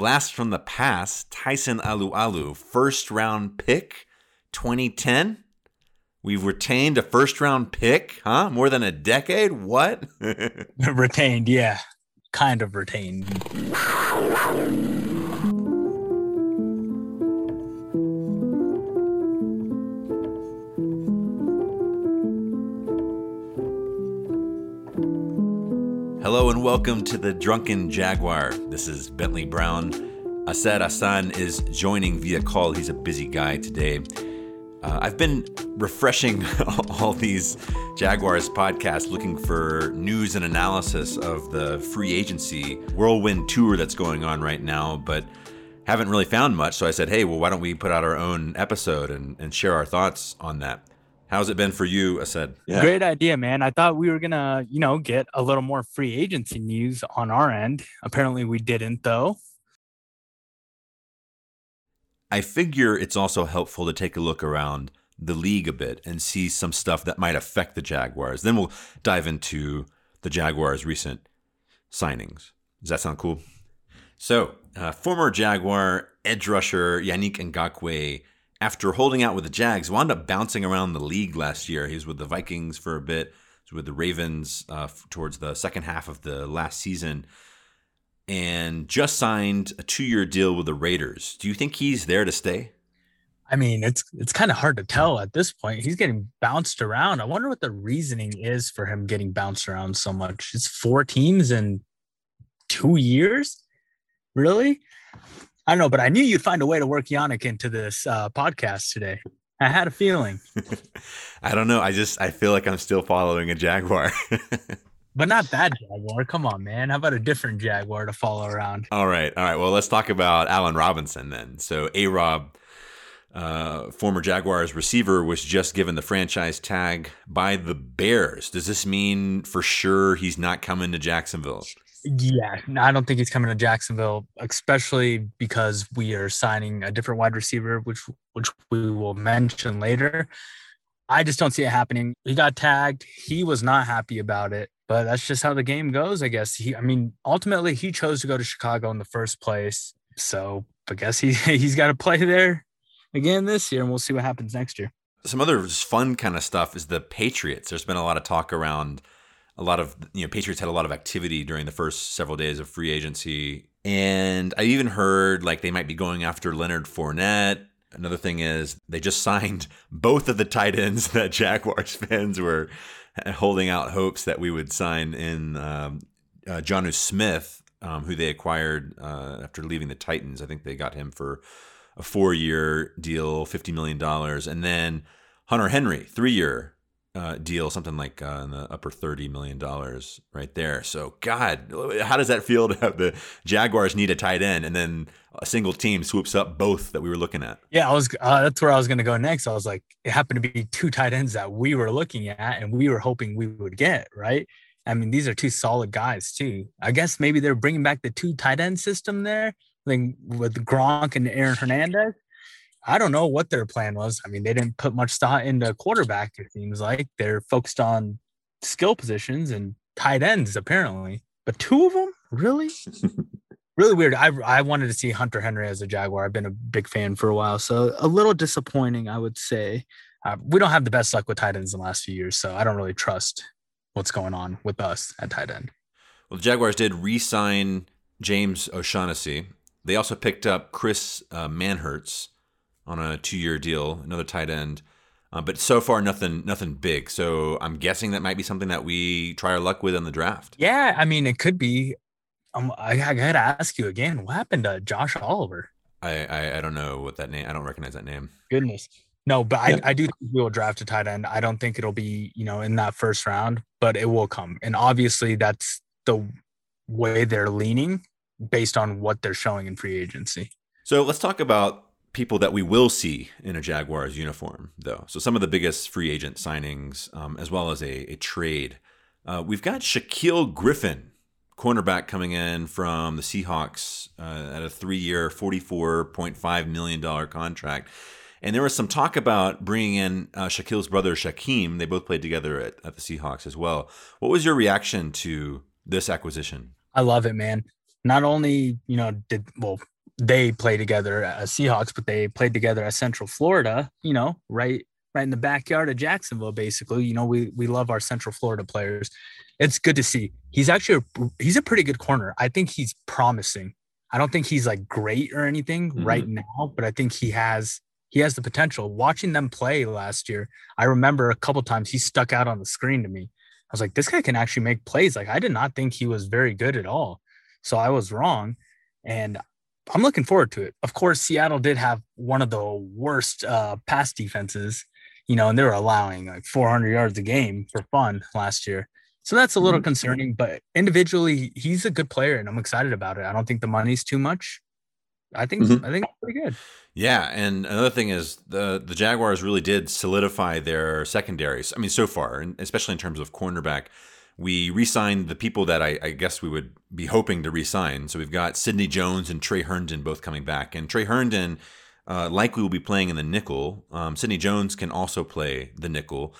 blast from the past, Tyson Alualu, first round pick, 2010. We've retained a first round pick, huh? More than a decade? What? retained, yeah. Kind of retained. And welcome to the Drunken Jaguar. This is Bentley Brown. Asad Hassan is joining via call. He's a busy guy today. Uh, I've been refreshing all these Jaguars podcasts looking for news and analysis of the free agency whirlwind tour that's going on right now, but haven't really found much. So I said, hey, well, why don't we put out our own episode and, and share our thoughts on that? How's it been for you, Asad? Yeah. Great idea, man. I thought we were gonna, you know, get a little more free agency news on our end. Apparently, we didn't, though. I figure it's also helpful to take a look around the league a bit and see some stuff that might affect the Jaguars. Then we'll dive into the Jaguars' recent signings. Does that sound cool? So, uh, former Jaguar edge rusher Yannick Ngakoue after holding out with the Jags, wound up bouncing around the league last year. He was with the Vikings for a bit, was with the Ravens uh, towards the second half of the last season, and just signed a two-year deal with the Raiders. Do you think he's there to stay? I mean, it's it's kind of hard to tell at this point. He's getting bounced around. I wonder what the reasoning is for him getting bounced around so much. It's four teams in two years, really. I don't know, but I knew you'd find a way to work Yannick into this uh, podcast today. I had a feeling. I don't know. I just I feel like I'm still following a jaguar. but not that jaguar. Come on, man. How about a different jaguar to follow around? All right, all right. Well, let's talk about Allen Robinson then. So A Rob, uh, former Jaguars receiver, was just given the franchise tag by the Bears. Does this mean for sure he's not coming to Jacksonville? Yeah, I don't think he's coming to Jacksonville, especially because we are signing a different wide receiver, which which we will mention later. I just don't see it happening. He got tagged. He was not happy about it, but that's just how the game goes, I guess. He, I mean, ultimately, he chose to go to Chicago in the first place, so I guess he he's got to play there again this year, and we'll see what happens next year. Some other fun kind of stuff is the Patriots. There's been a lot of talk around a lot of you know Patriots had a lot of activity during the first several days of free agency, and I even heard like they might be going after Leonard Fournette. Another thing is they just signed both of the tight ends that Jaguars fans were holding out hopes that we would sign in um, uh, Jonnu Smith, um, who they acquired uh, after leaving the Titans. I think they got him for a four-year deal, fifty million dollars, and then Hunter Henry, three-year uh, deal, something like uh, in the upper thirty million dollars, right there. So, God, how does that feel to have the Jaguars need a tight end, and then a single team swoops up both that we were looking at? Yeah, I was. Uh, that's where I was going to go next. I was like, it happened to be two tight ends that we were looking at, and we were hoping we would get right. I mean, these are two solid guys too. I guess maybe they're bringing back the two tight end system there, like with Gronk and Aaron Hernandez. I don't know what their plan was. I mean, they didn't put much thought into quarterback, it seems like. They're focused on skill positions and tight ends, apparently. But two of them? Really? really weird. I, I wanted to see Hunter Henry as a Jaguar. I've been a big fan for a while. So a little disappointing, I would say. Uh, we don't have the best luck with tight ends in the last few years. So I don't really trust what's going on with us at tight end. Well, the Jaguars did re sign James O'Shaughnessy. They also picked up Chris uh, Manhertz on a two-year deal, another tight end. Uh, but so far, nothing, nothing big. So I'm guessing that might be something that we try our luck with in the draft. Yeah, I mean, it could be. Um, I, I gotta ask you again. What happened to Josh Oliver? I, I, I don't know what that name. I don't recognize that name. Goodness. No, but I, I do think we will draft a tight end. I don't think it'll be, you know, in that first round, but it will come. And obviously that's the way they're leaning based on what they're showing in free agency. So let's talk about people that we will see in a Jaguars uniform, though. So some of the biggest free agent signings, um, as well as a, a trade. Uh, we've got Shaquill Griffin, cornerback coming in from the Seahawks uh, at a three-year, $44.5 million contract. And there was some talk about bringing in uh, Shaquill's brother Shaquem. They both played together at, at the Seahawks as well. What was your reaction to this acquisition? I love it, man. not only you know did well they play together as Seahawks, but they played together as Central Florida. You know, right right in the backyard of Jacksonville. Basically, you know, we we love our Central Florida players. It's good to see. He's actually a, he's a pretty good corner. I think he's promising. I don't think he's like great or anything mm-hmm. right now, but I think he has he has the potential. Watching them play last year, I remember a couple times he stuck out on the screen to me. I was like, this guy can actually make plays. Like I did not think he was very good at all. So I was wrong. And I'm looking forward to it. Of course, Seattle did have one of the worst uh, pass defenses, you know, and they were allowing like 400 yards a game for fun last year. So that's a little mm-hmm. concerning, but individually, he's a good player and I'm excited about it. I don't think the money's too much. I think mm-hmm. I think it's pretty good. Yeah, and another thing is the the Jaguars really did solidify their secondaries. I mean, so far, and especially in terms of cornerback, we re-signed the people that I, I, guess we would be hoping to re-sign. So we've got Sidney Jones and Tre Herndon both coming back, and Tre Herndon uh, likely will be playing in the nickel. Um, Sidney Jones can also play the nickel,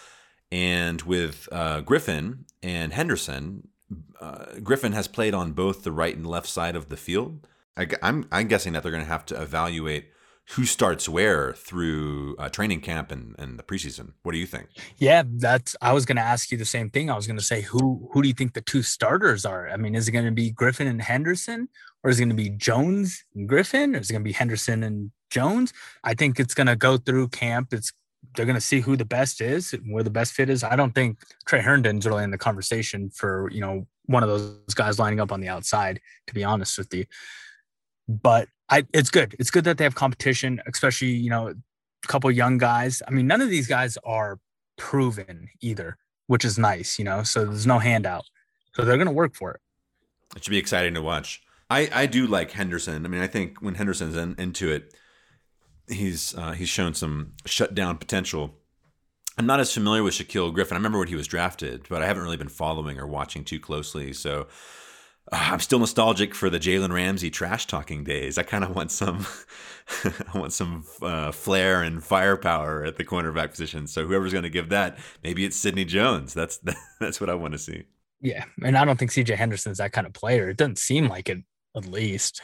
and with uh, Griffin and Henderson, uh, Griffin has played on both the right and left side of the field. I, I'm guessing that they're going to have to evaluate who starts where through uh, training camp and, and the preseason. What do you think? Yeah, that's. I was going to ask you the same thing. I was going to say who who do you think the two starters are? I mean, is it going to be Griffin and Henderson, or is it going to be Jones and Griffin, or is it going to be Henderson and Jones? I think it's going to go through camp. It's they're going to see who the best is, where the best fit is. I don't think Tre Herndon's really in the conversation for you know one of those guys lining up on the outside. To be honest with you, but I, it's good. It's good that they have competition, especially you know a couple young guys. I mean, none of these guys are proven either, which is nice. You know, so there's no handout. So they're going to work for it. It should be exciting to watch. I, I do like Henderson. I mean, I think when Henderson's in, into it, he's uh, he's shown some shutdown potential. I'm not as familiar with Shaquill Griffin. I remember when he was drafted, but I haven't really been following or watching too closely. So uh, I'm still nostalgic for the Jalen Ramsey trash talking days. I kind of want some, I want some uh, flair and firepower at the cornerback position. So whoever's going to give that, maybe it's Sidney Jones. That's that's what I want to see. Yeah, and I don't think C.J. Henderson's that kind of player. It doesn't seem like it, at least.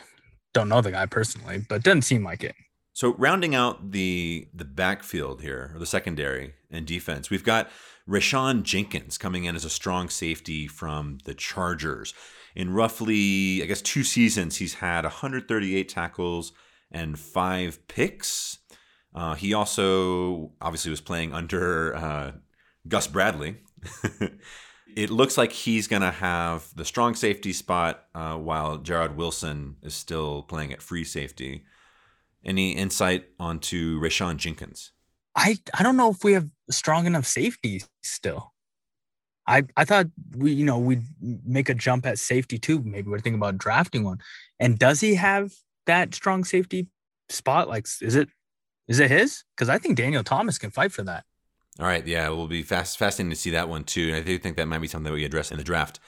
Don't know the guy personally, but doesn't seem like it. So rounding out the the backfield here, or the secondary and defense, we've got Rayshawn Jenkins coming in as a strong safety from the Chargers in roughly, I guess, two seasons, he's had 138 tackles and five picks. Uh, he also obviously was playing under uh, Gus Bradley. it looks like he's going to have the strong safety spot uh, while Jarrod Wilson is still playing at free safety. Any insight onto Rayshawn Jenkins? I, I don't know if we have strong enough safety still. I, I thought we, you know, we'd make a jump at safety too. Maybe we're thinking about drafting one. And does he have that strong safety spot? Like, is it, is it his? Because I think Daniel Thomas can fight for that. All right, yeah, it will be fast, fascinating to see that one too. And I do think that might be something that we address in the draft.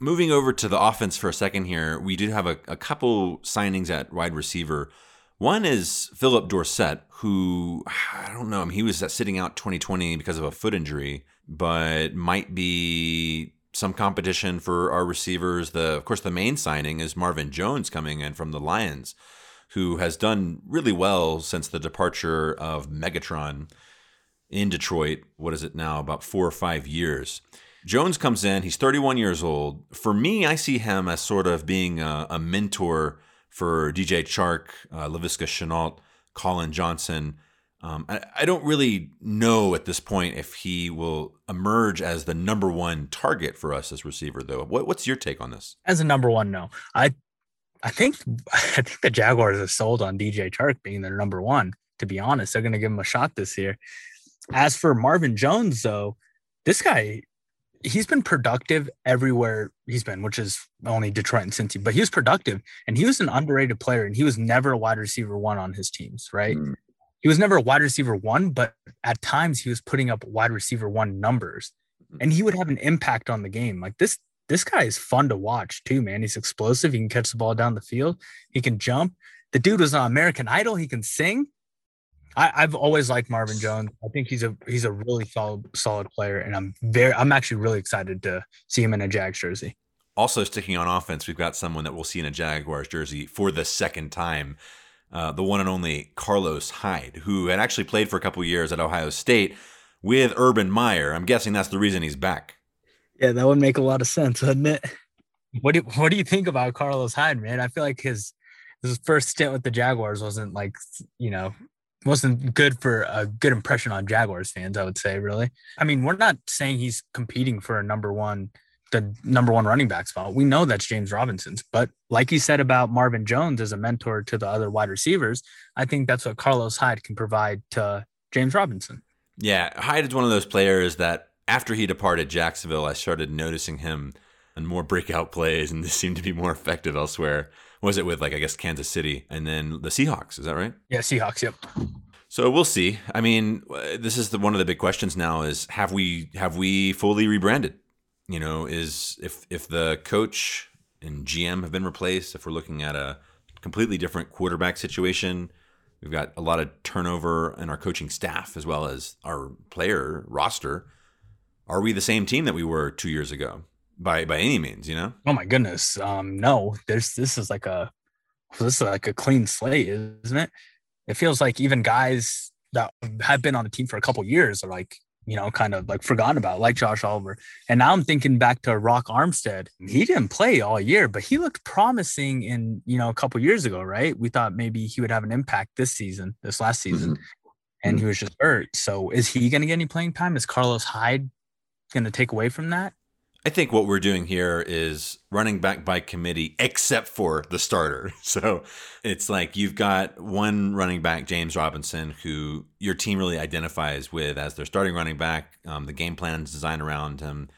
Moving over to the offense for a second here, we did have a, a couple signings at wide receiver. One is Phillip Dorsett, who I don't know, I mean, he was sitting out 2020 because of a foot injury but might be some competition for our receivers. The of course the main signing is Marvin Jones coming in from the Lions, who has done really well since the departure of Megatron in Detroit. What is it now? About four or five years. Jones comes in. He's 31 years old. For me, I see him as sort of being a, a mentor for DJ Chark, uh, Laviska Shenault, Collin Johnson um, I, I, don't really know at this point if he will emerge as the number one target for us as receiver, though. What, what's your take on this? As a number one, no. I I think I think the Jaguars are sold on DJ Chark being their number one. To be honest, they're going to give him a shot this year. As for Marvin Jones, though, this guy he's been productive everywhere he's been, which is only Detroit and Cincy, but he was productive and he was an underrated player and he was never a wide receiver one on his teams, right? Mm he was never a wide receiver one, but at times he was putting up wide receiver one numbers mm-hmm. and he would have an impact on the game. Like this, this guy is fun to watch too, man. He's explosive. He can catch the ball down the field. He can jump. The dude was on American Idol. He can sing. I, have always liked Marvin Jones. I think he's a he's a really solid solid player, and I'm very I'm actually really excited to see him in a Jags jersey. Also, sticking on offense, we've got someone that we'll see in a Jaguars jersey for the second time. Uh, the one and only Carlos Hyde, who had actually played for a couple years at Ohio State with Urban Meyer. I'm guessing that's the reason he's back. Yeah, that would make a lot of sense, wouldn't it? What do What do you think about Carlos Hyde, man? I feel like his his first stint with the Jaguars wasn't like you know wasn't good for a good impression on Jaguars fans. I would say, really. I mean, we're not saying he's competing for a number one the number one running back spot. We know that's James Robinson's, but like you said about Marvin Jones as a mentor to the other wide receivers, I think that's what Carlos Hyde can provide to James Robinson. Yeah, Hyde is one of those players that after he departed Jacksonville, I started noticing him on more breakout plays, and this seemed to be more effective elsewhere. was it with like I guess Kansas City and then the Seahawks? Is that right? Yeah, Seahawks. Yep. So we'll see. I mean, this is the, one of the big questions now: is have we have we fully rebranded? You know, is if if the coach and GM have been replaced, if we're looking at a completely different quarterback situation, we've got a lot of turnover in our coaching staff as well as our player roster. Are we the same team that we were two years ago? By by any means, you know? Oh my goodness. Um, no, there's this is like a this is like a clean slate, isn't it? It feels like even guys that have been on the team for a couple years are like you know, kind of like forgotten about, like Josh Oliver. And now I'm thinking back to Rock Armstead. He didn't play all year, but he looked promising in, you know, a couple years ago, right? We thought maybe he would have an impact this season, this last season, mm-hmm. and he mm-hmm. was just hurt. So is he going to get any playing time? Is Carlos Hyde going to take away from that? I think what we're doing here is running back by committee, except for the starter. So it's like you've got one running back, James Robinson, who your team really identifies with as their starting running back. Um, the game plan is designed around him.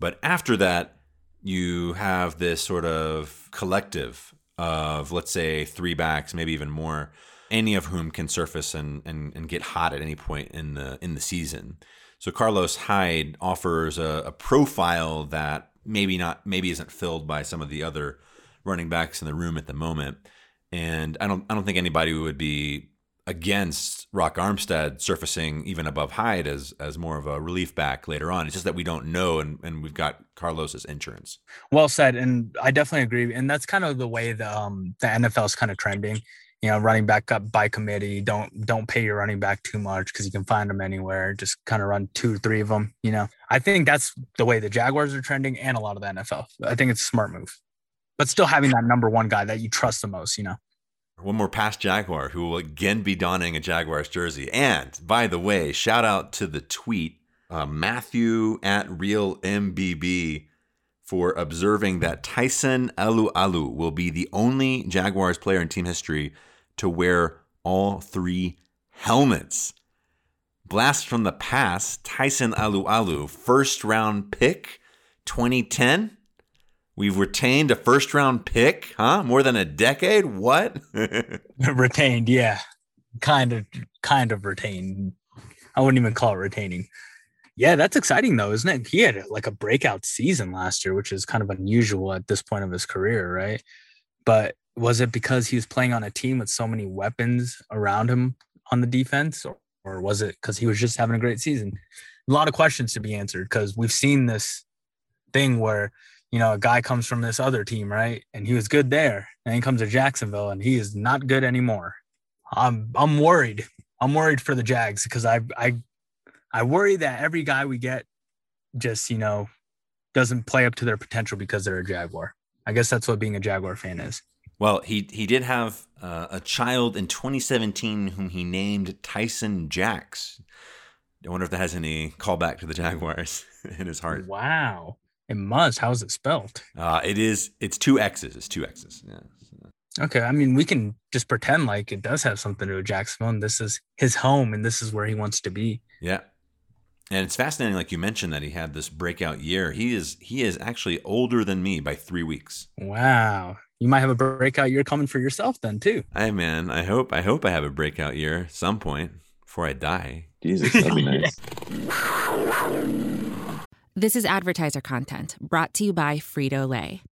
But after that, you have this sort of collective of, let's say, three backs, maybe even more, any of whom can surface and, and, and get hot at any point in the in the season. So Carlos Hyde offers a, a profile that maybe not maybe isn't filled by some of the other running backs in the room at the moment. And I don't I don't think anybody would be against Rock Armstead surfacing even above Hyde as as more of a relief back later on. It's just that we don't know and, and we've got Carlos's insurance. Well said. And I definitely agree. And that's kind of the way the um the NFL is kind of trending you know, running back up by committee. Don't don't pay your running back too much because you can find them anywhere. Just kind of run two, three of them. You know, I think that's the way the Jaguars are trending, and a lot of the NFL. I think it's a smart move, but still having that number one guy that you trust the most. You know. One more past Jaguar who will again be donning a Jaguars jersey. And by the way, shout out to the tweet uh, Matthew at Real MBB for observing that Tyson Alualu will be the only Jaguars player in team history to wear all three helmets. Blast from the past, Tyson Alualu, first round pick, 2010. We've retained a first round pick, huh? More than a decade? What? retained, yeah. Kind of kind of retained. I wouldn't even call it retaining. Yeah, that's exciting though, isn't it? He had like a breakout season last year, which is kind of unusual at this point of his career, right? But was it because he was playing on a team with so many weapons around him on the defense or, or was it because he was just having a great season? A lot of questions to be answered because we've seen this thing where you know a guy comes from this other team right? And he was good there and he comes to jacksonville and he is not good anymore. I'm i'm worried. I'm worried for the jags because i i i worry that every guy we get just you know doesn't play up to their potential because they're a jaguar. I guess that's what being a jaguar fan is well, he he did have uh, a child in 2017 whom he named Tyson Jacks. I wonder if that has any callback to the Jaguars in his heart. Wow, it must. How is it spelled? Uh, it is. It's two X's. It's two X's. Yeah. Okay, I mean, we can just pretend like it does have something to do with Jacksonville, and this is his home, and this is where he wants to be. Yeah, and it's fascinating, like you mentioned, that he had this breakout year. He is he is actually older than me by three weeks. Wow, you might have a breakout year coming for yourself then too. Hey man, I hope I hope I have a breakout year some point before I die. Jesus, that'd be nice. This is advertiser content brought to you by Frito Lay.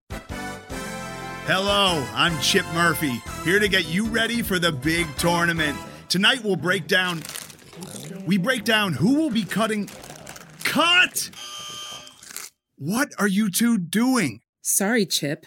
Hello, I'm Chip Murphy, here to get you ready for the big tournament. Tonight we'll break down we break down who will be cutting cut. What are you two doing? Sorry, Chip.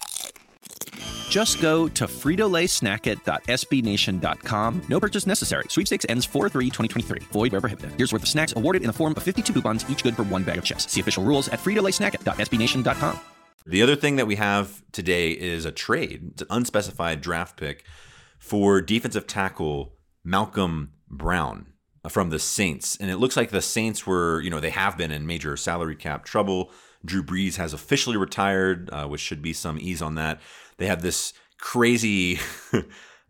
Just go to fritolaysnackit.sbnation.com. No purchase necessary. Sweepstakes ends 4-3-2023. Void where prohibited. Here's worth of snacks awarded in the form of 52 coupons, each good for one bag of chips. See official rules at fritolaysnackit.sbnation.com. The other thing that we have today is a trade. It's an unspecified draft pick for defensive tackle Malcolm Brown from the Saints. And it looks like the Saints were, you know, they have been in major salary cap trouble. Drew Brees has officially retired, uh, which should be some ease on that. They have this crazy,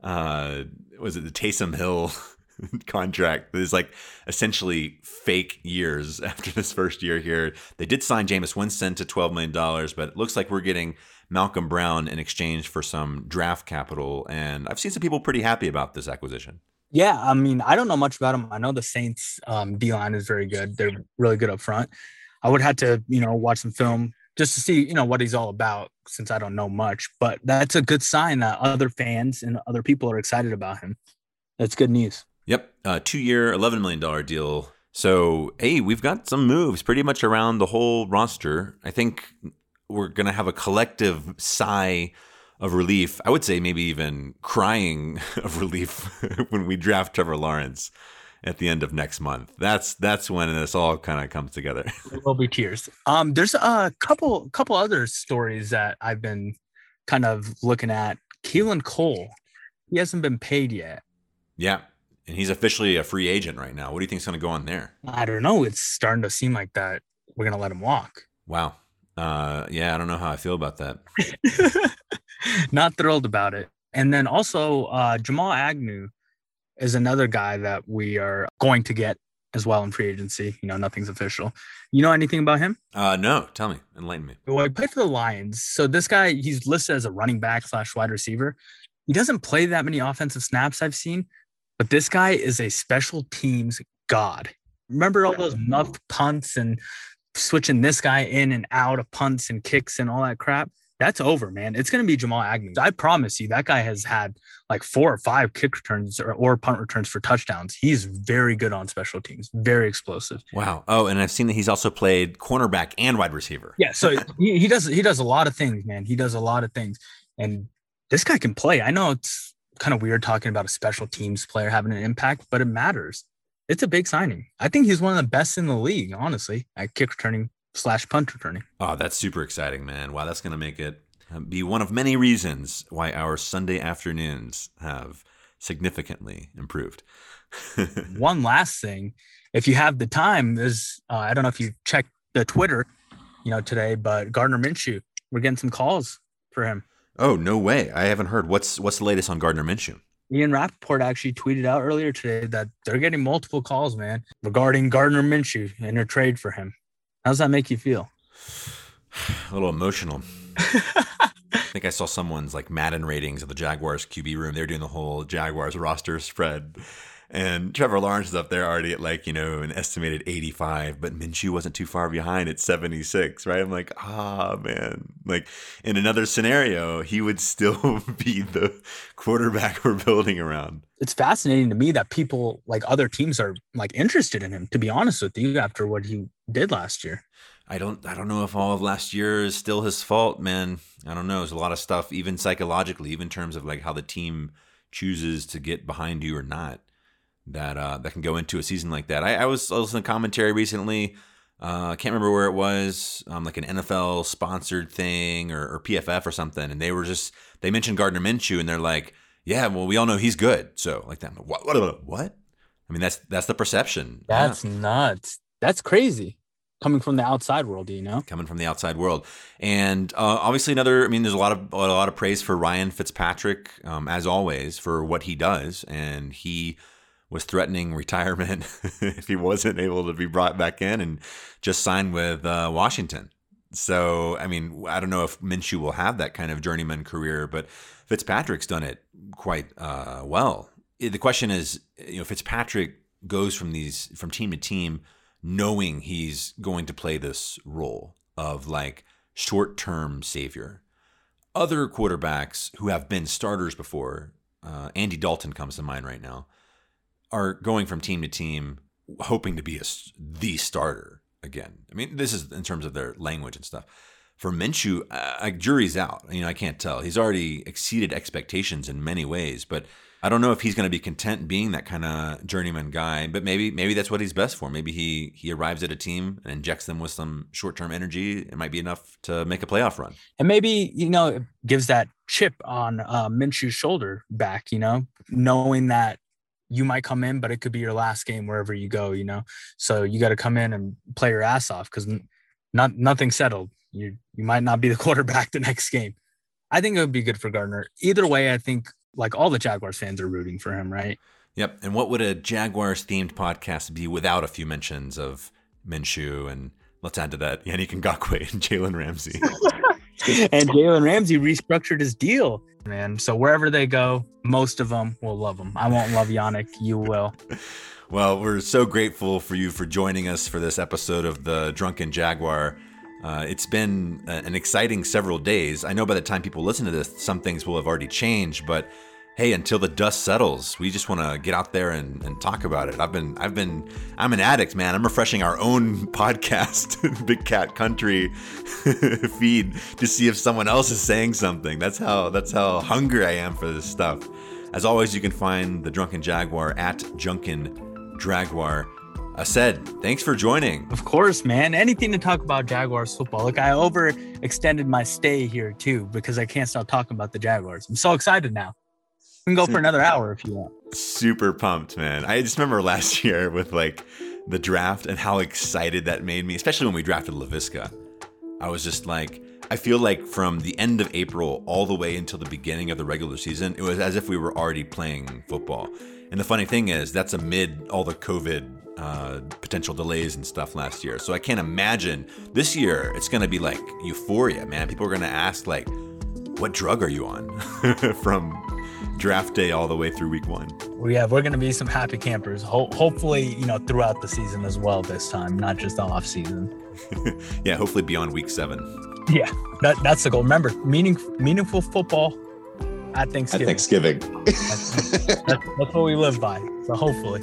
uh, was it the Taysom Hill contract that is like essentially fake years after this first year here. They did sign Jameis Winston to $12 million, but it looks like we're getting Malcolm Brown in exchange for some draft capital. And I've seen some people pretty happy about this acquisition. Yeah, I mean, I don't know much about them. I know the Saints um, D line is very good. They're really good up front. I would have to, you know, watch some film just to see, you know, what he's all about since I don't know much. But that's a good sign that other fans and other people are excited about him. That's good news. Yep, uh, two year, eleven million dollar deal. So hey, we've got some moves pretty much around the whole roster. I think we're gonna have a collective sigh of relief. I would say maybe even crying of relief when we draft Trevor Lawrence at the end of next month. That's that's when this all kind of comes together. There will be tears. Um, there's a couple couple other stories that I've been kind of looking at. Keelan Cole, he hasn't been paid yet. Yeah, and he's officially a free agent right now. What do you think's going to go on there? I don't know. It's starting to seem like that we're going to let him walk. Wow. Uh, yeah, I don't know how I feel about that. Not thrilled about it. And then also uh, Jamal Agnew is another guy that we are going to get as well in free agency. You know, nothing's official. You know anything about him? Uh, no, tell me, enlighten me. Well, he played for the Lions. So this guy, he's listed as a running back slash wide receiver. He doesn't play that many offensive snaps I've seen, but this guy is a special teams god. Remember all those muffed punts and switching this guy in and out of punts and kicks and all that crap? That's over, man. It's going to be Jamal Agnew. I promise you, that guy has had like four or five kick returns or, or punt returns for touchdowns. He's very good on special teams, very explosive. Wow. Oh, and I've seen that he's also played cornerback and wide receiver. Yeah, so he, he does he does a lot of things, man. He does a lot of things, and this guy can play. I know it's kind of weird talking about a special teams player having an impact, but it matters. It's a big signing. I think he's one of the best in the league, honestly, at kick returning slash punt returning. Oh, that's super exciting, man. Wow, that's going to make it uh, be one of many reasons why our Sunday afternoons have significantly improved. one last thing, if you have the time, is uh, I don't know if you checked the Twitter, you know, today, but Gardner Minshew, we're getting some calls for him. Oh no way! I haven't heard. What's what's the latest on Gardner Minshew? Ian Rapoport actually tweeted out earlier today that they're getting multiple calls, man, regarding Gardner Minshew and their trade for him. How's that make you feel? A little emotional. I think I saw someone's like Madden ratings of the Jaguars QB room. They're doing the whole Jaguars roster spread. And Trevor Lawrence is up there already at like, you know, an estimated 85, but Minshew wasn't too far behind at 76, right? I'm like, ah, man. Like in another scenario, he would still be the quarterback we're building around. It's fascinating to me that people like other teams are like interested in him, to be honest with you, after what he did last year. I don't I don't know if all of last year is still his fault, man. I don't know. There's a lot of stuff, even psychologically, even in terms of like how the team chooses to get behind you or not that uh, that can go into a season like that. I, I was listening to commentary recently. Uh, I can't remember where it was, um, like an NFL sponsored thing or, or, PFF or something, and they were just they mentioned Gardner Minshew, and they're like, "Yeah, well, we all know he's good." So like that, what? What? what? I mean, that's that's the perception. That's yeah. nuts. That's crazy. Coming from the outside world, do you know. Coming from the outside world, and uh, obviously another. I mean, there's a lot of a lot of praise for Ryan Fitzpatrick, um, as always, for what he does, and he was threatening retirement if he wasn't able to be brought back in and just signed with uh, Washington. So, I mean, I don't know if Minshew will have that kind of journeyman career, but Fitzpatrick's done it quite uh, well. The question is, you know, Fitzpatrick goes from these from team to team, knowing he's going to play this role of like short term savior. Other quarterbacks who have been starters before, uh, Andy Dalton comes to mind right now, are going from team to team, hoping to be a, the starter again. I mean, this is in terms of their language and stuff. For Minshew, jury's out. You know, I can't tell. He's already exceeded expectations in many ways, but I don't know if he's going to be content being that kind of journeyman guy. But maybe, maybe that's what he's best for. Maybe he he arrives at a team and injects them with some short term energy. It might be enough to make a playoff run. And maybe you know it gives that chip on uh, Minshew's shoulder back. You know, knowing that you might come in, but it could be your last game wherever you go, you know? So you got to come in and play your ass off because not nothing settled. You you might not be the quarterback the next game. I think it would be good for Gardner. Either way, I think like all the Jaguars fans are rooting for him, right? Yep. And what would a Jaguars themed podcast be without a few mentions of Minshew and let's add to that Yannick Ngakoue and Jalen Ramsey. and Jalen Ramsey restructured his deal, man. So wherever they go, most of them will love them. I won't love Yannick. You will. Well, we're so grateful for you for joining us for this episode of the Drunken Jaguar. Uh, it's been an exciting several days. I know by the time people listen to this, some things will have already changed, but hey, until the dust settles, we just want to get out there and, and talk about it. I've been, I've been, I'm an addict, man. I'm refreshing our own podcast, Big Cat Country feed to see if someone else is saying something. That's how, that's how hungry I am for this stuff. As always, you can find the Drunken Jaguar at Junkin Jaguar. Asad, thanks for joining. Of course, man. Anything to talk about Jaguars football. Look, I overextended my stay here too because I can't stop talking about the Jaguars. I'm so excited now. We can go for another hour if you want. Super pumped, man. I just remember last year with like the draft and how excited that made me, especially when we drafted Laviska. I was just like, I feel like from the end of April all the way until the beginning of the regular season, it was as if we were already playing football. And the funny thing is, that's amid all the COVID uh, potential delays and stuff last year. So I can't imagine this year it's going to be like euphoria, man. People are going to ask, like, what drug are you on from draft day all the way through week one. Well, yeah, we're going to be some happy campers. Ho- hopefully, you know, throughout the season as well this time, not just the off season. yeah, hopefully beyond week seven. Yeah, that, that's the goal. Remember, meaning, meaningful football at Thanksgiving. At Thanksgiving. that's, that's, that's what we live by. So hopefully.